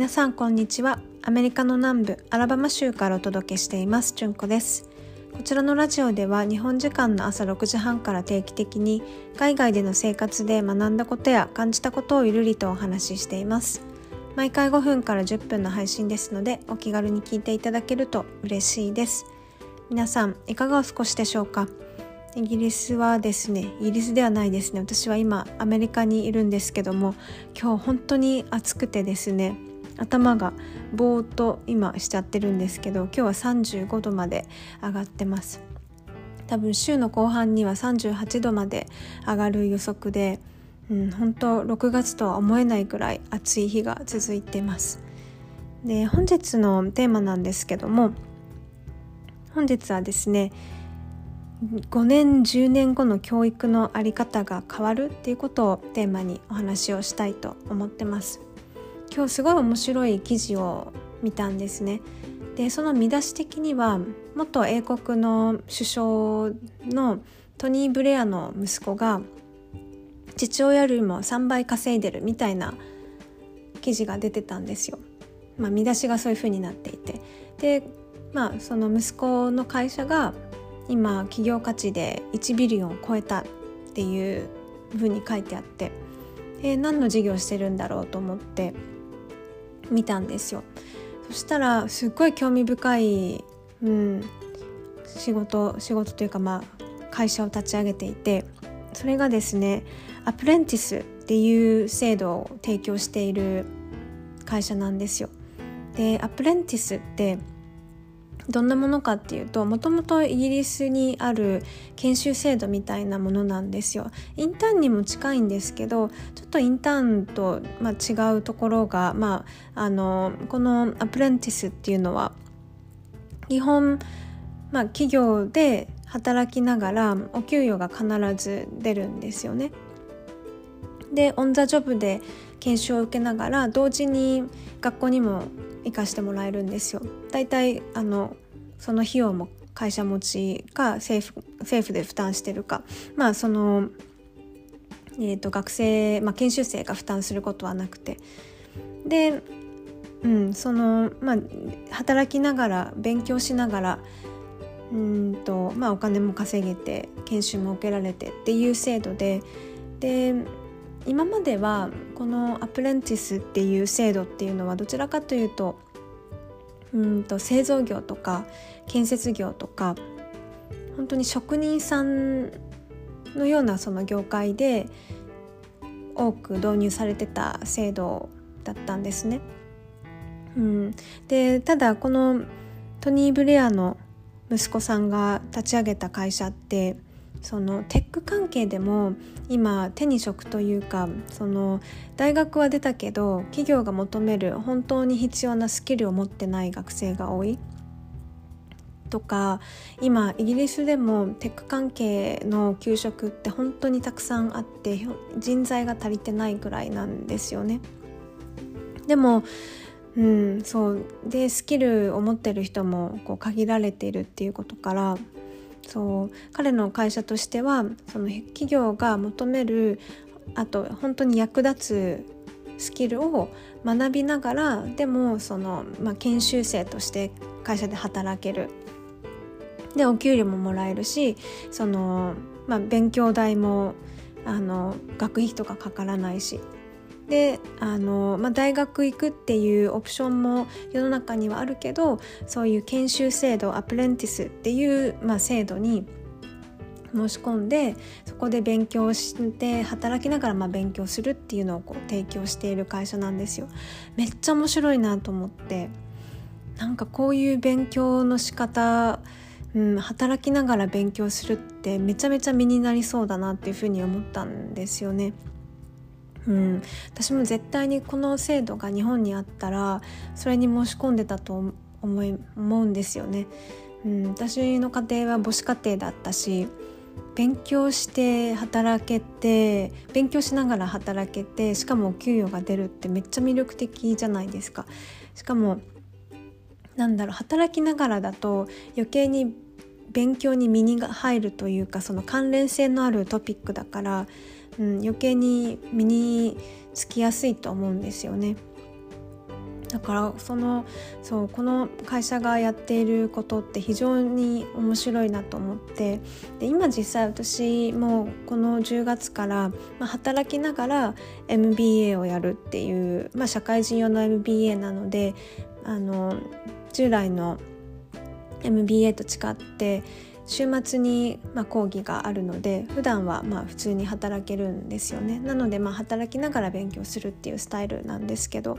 皆さんこんにちは。アメリカの南部アラバマ州からお届けしています。じゅんこです。こちらのラジオでは日本時間の朝6時半から定期的に海外での生活で学んだことや感じたことをゆるりとお話ししています。毎回5分から10分の配信ですのでお気軽に聞いていただけると嬉しいです。皆さんいかがお過ごしでしょうか？イギリスはですねイギリスではないですね。私は今アメリカにいるんですけども今日本当に暑くてですね頭がぼーっと今しちゃってるんですけど今日は35度まで上がってます。多分週の後半には38度まで上がる予測で、うん、本当6月とは思えないくらい暑い日が続いてます。で本日のテーマなんですけども本日はですね5年10年後の教育の在り方が変わるっていうことをテーマにお話をしたいと思ってます。今日すごい面白い記事を見たんですね。でその見出し的には元英国の首相のトニー・ブレアの息子が父親よりも3倍稼いでるみたいな記事が出てたんですよ。まあ、見出しがそういう風になっていて。で、まあ、その息子の会社が今企業価値で1ビリオンを超えたっていう風に書いてあって。で何の事業してるんだろうと思って見たんですよ。そしたらすっごい興味深い、うん、仕事仕事というかまあ会社を立ち上げていてそれがですねアプレンティスっていう制度を提供している会社なんですよ。でアプレンティスってどんなものかっていうともともとイギリスにある研修制度みたいなものなんですよインターンにも近いんですけどちょっとインターンと、まあ、違うところが、まあ、あのこのアプレンティスっていうのは基本、まあ、企業で働きながらお給与が必ず出るんですよね。でオン・ザ・ジョブで研修を受けながら同時に学校にも行かしてもらえるんですよ。だいたいあのその費用も会社持ちか政府政府で負担してるか。まあその、えーと、学生、まあ、研修生が負担することはなくて。で、うん、そのまあ働きながら勉強しながらうんと、まあ、お金も稼げて研修も受けられてっていう制度で。で今まではこのアプレンティスっていう制度っていうのはどちらかというとうんと製造業とか建設業とか本当に職人さんのようなその業界で多く導入されてた制度だったんですね。うん、でただこのトニー・ブレアの息子さんが立ち上げた会社ってそのテック関係でも今手に職というかその大学は出たけど企業が求める本当に必要なスキルを持ってない学生が多いとか今イギリスでもテック関係の給食って本当にたくさんあって人材が足りてないくらいなんですよね。でもうん、そうでスキルを持ってる人もこう限られているっていうことからそう。彼の会社としてはその企業が求めるあと本当に役立つスキルを学びながらでもその、まあ、研修生として会社で働ける。でお給料ももらえるしその、まあ、勉強代もあの学費とかかからないし。であの、まあ、大学行くっていうオプションも世の中にはあるけどそういう研修制度アプレンティスっていう、まあ、制度に申し込んでそこで勉強して働きながらまあ勉強するっていうのをこう提供している会社なんですよ。めっちゃ面白いなと思ってなんかこういう勉強の仕方うん、働きながら勉強するってめちゃめちゃ身になりそうだなっていうふうに思ったんですよね。うん、私も絶対にこの制度が日本にあったらそれに申し込んでたと思い思うんですよね。うん、私の家庭は母子家庭だったし勉強して働けて勉強しながら働けてしかも給与が出るってめっちゃ魅力的じゃないですか。しかもなんだろう働きながらだと余計に勉強に身に入るというかその関連性のあるトピックだからうん、余計に身につきやすいと思うんですよね。だからそのそうこの会社がやっていることって非常に面白いなと思ってで今実際私もこの10月から、まあ、働きながら MBA をやるっていう、まあ、社会人用の MBA なのであの従来の MBA と違って週末にまあ講義があるので普段はまあ普通に働けるんですよね。なのでまあ働きながら勉強するっていうスタイルなんですけど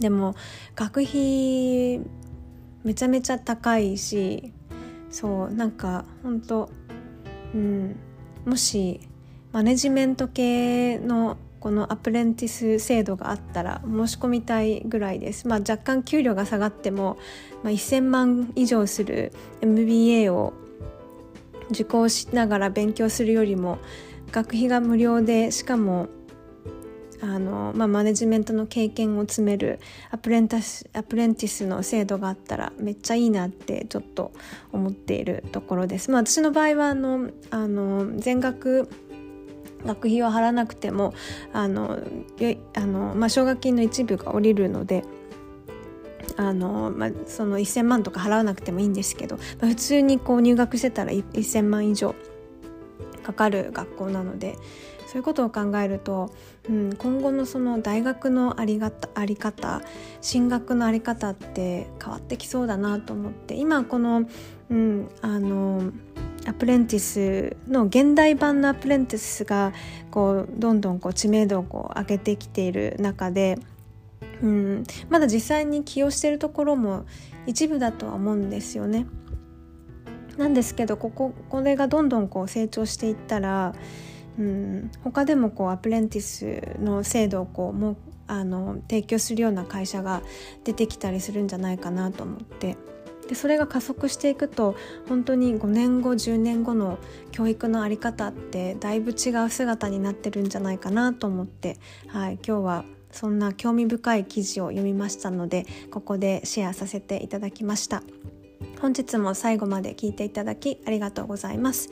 でも学費めちゃめちゃ高いしそうなんか本当うんもしマネジメント系のこのアプレンティス制度があったら申し込みたいぐらいです、まあ、若干給料が下がっても、まあ、1,000万以上する MBA を受講しながら勉強するよりも学費が無料でしかもあの、まあ、マネジメントの経験を積めるアプレンタスアプレンティスの制度があったらめっちゃいいなってちょっと思っているところです。まあ、私の場合はあのあの全額学費を払わなくてもあのあの、まあ、奨学金の一部が下りるので。あのまあ、その1,000万とか払わなくてもいいんですけど、まあ、普通にこう入学してたら1,000万以上かかる学校なのでそういうことを考えると、うん、今後のその大学のありがたあり方進学のあり方って変わってきそうだなと思って今この,、うん、あのアプレンティスの現代版のアプレンティスがこうどんどんこう知名度をこう上げてきている中で、うん、まだ実際に起用しているところも一部だとは思うんですよね。なんですけどこここれがどんどんこう成長していったら、うん、他でもこうアプレンティスの制度をこうもあの提供するような会社が出てきたりするんじゃないかなと思って。でそれが加速していくと本当に5年後10年後の教育の在り方ってだいぶ違う姿になってるんじゃないかなと思って、はい、今日はそんな興味深い記事を読みましたのでここでシェアさせていただきました本日も最後まで聞いていただきありがとうございます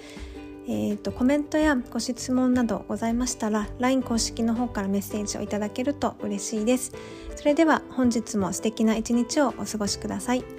えーと、コメントやご質問などございましたら LINE 公式の方からメッセージをいただけると嬉しいです。それでは本日も素敵な一日をお過ごしください。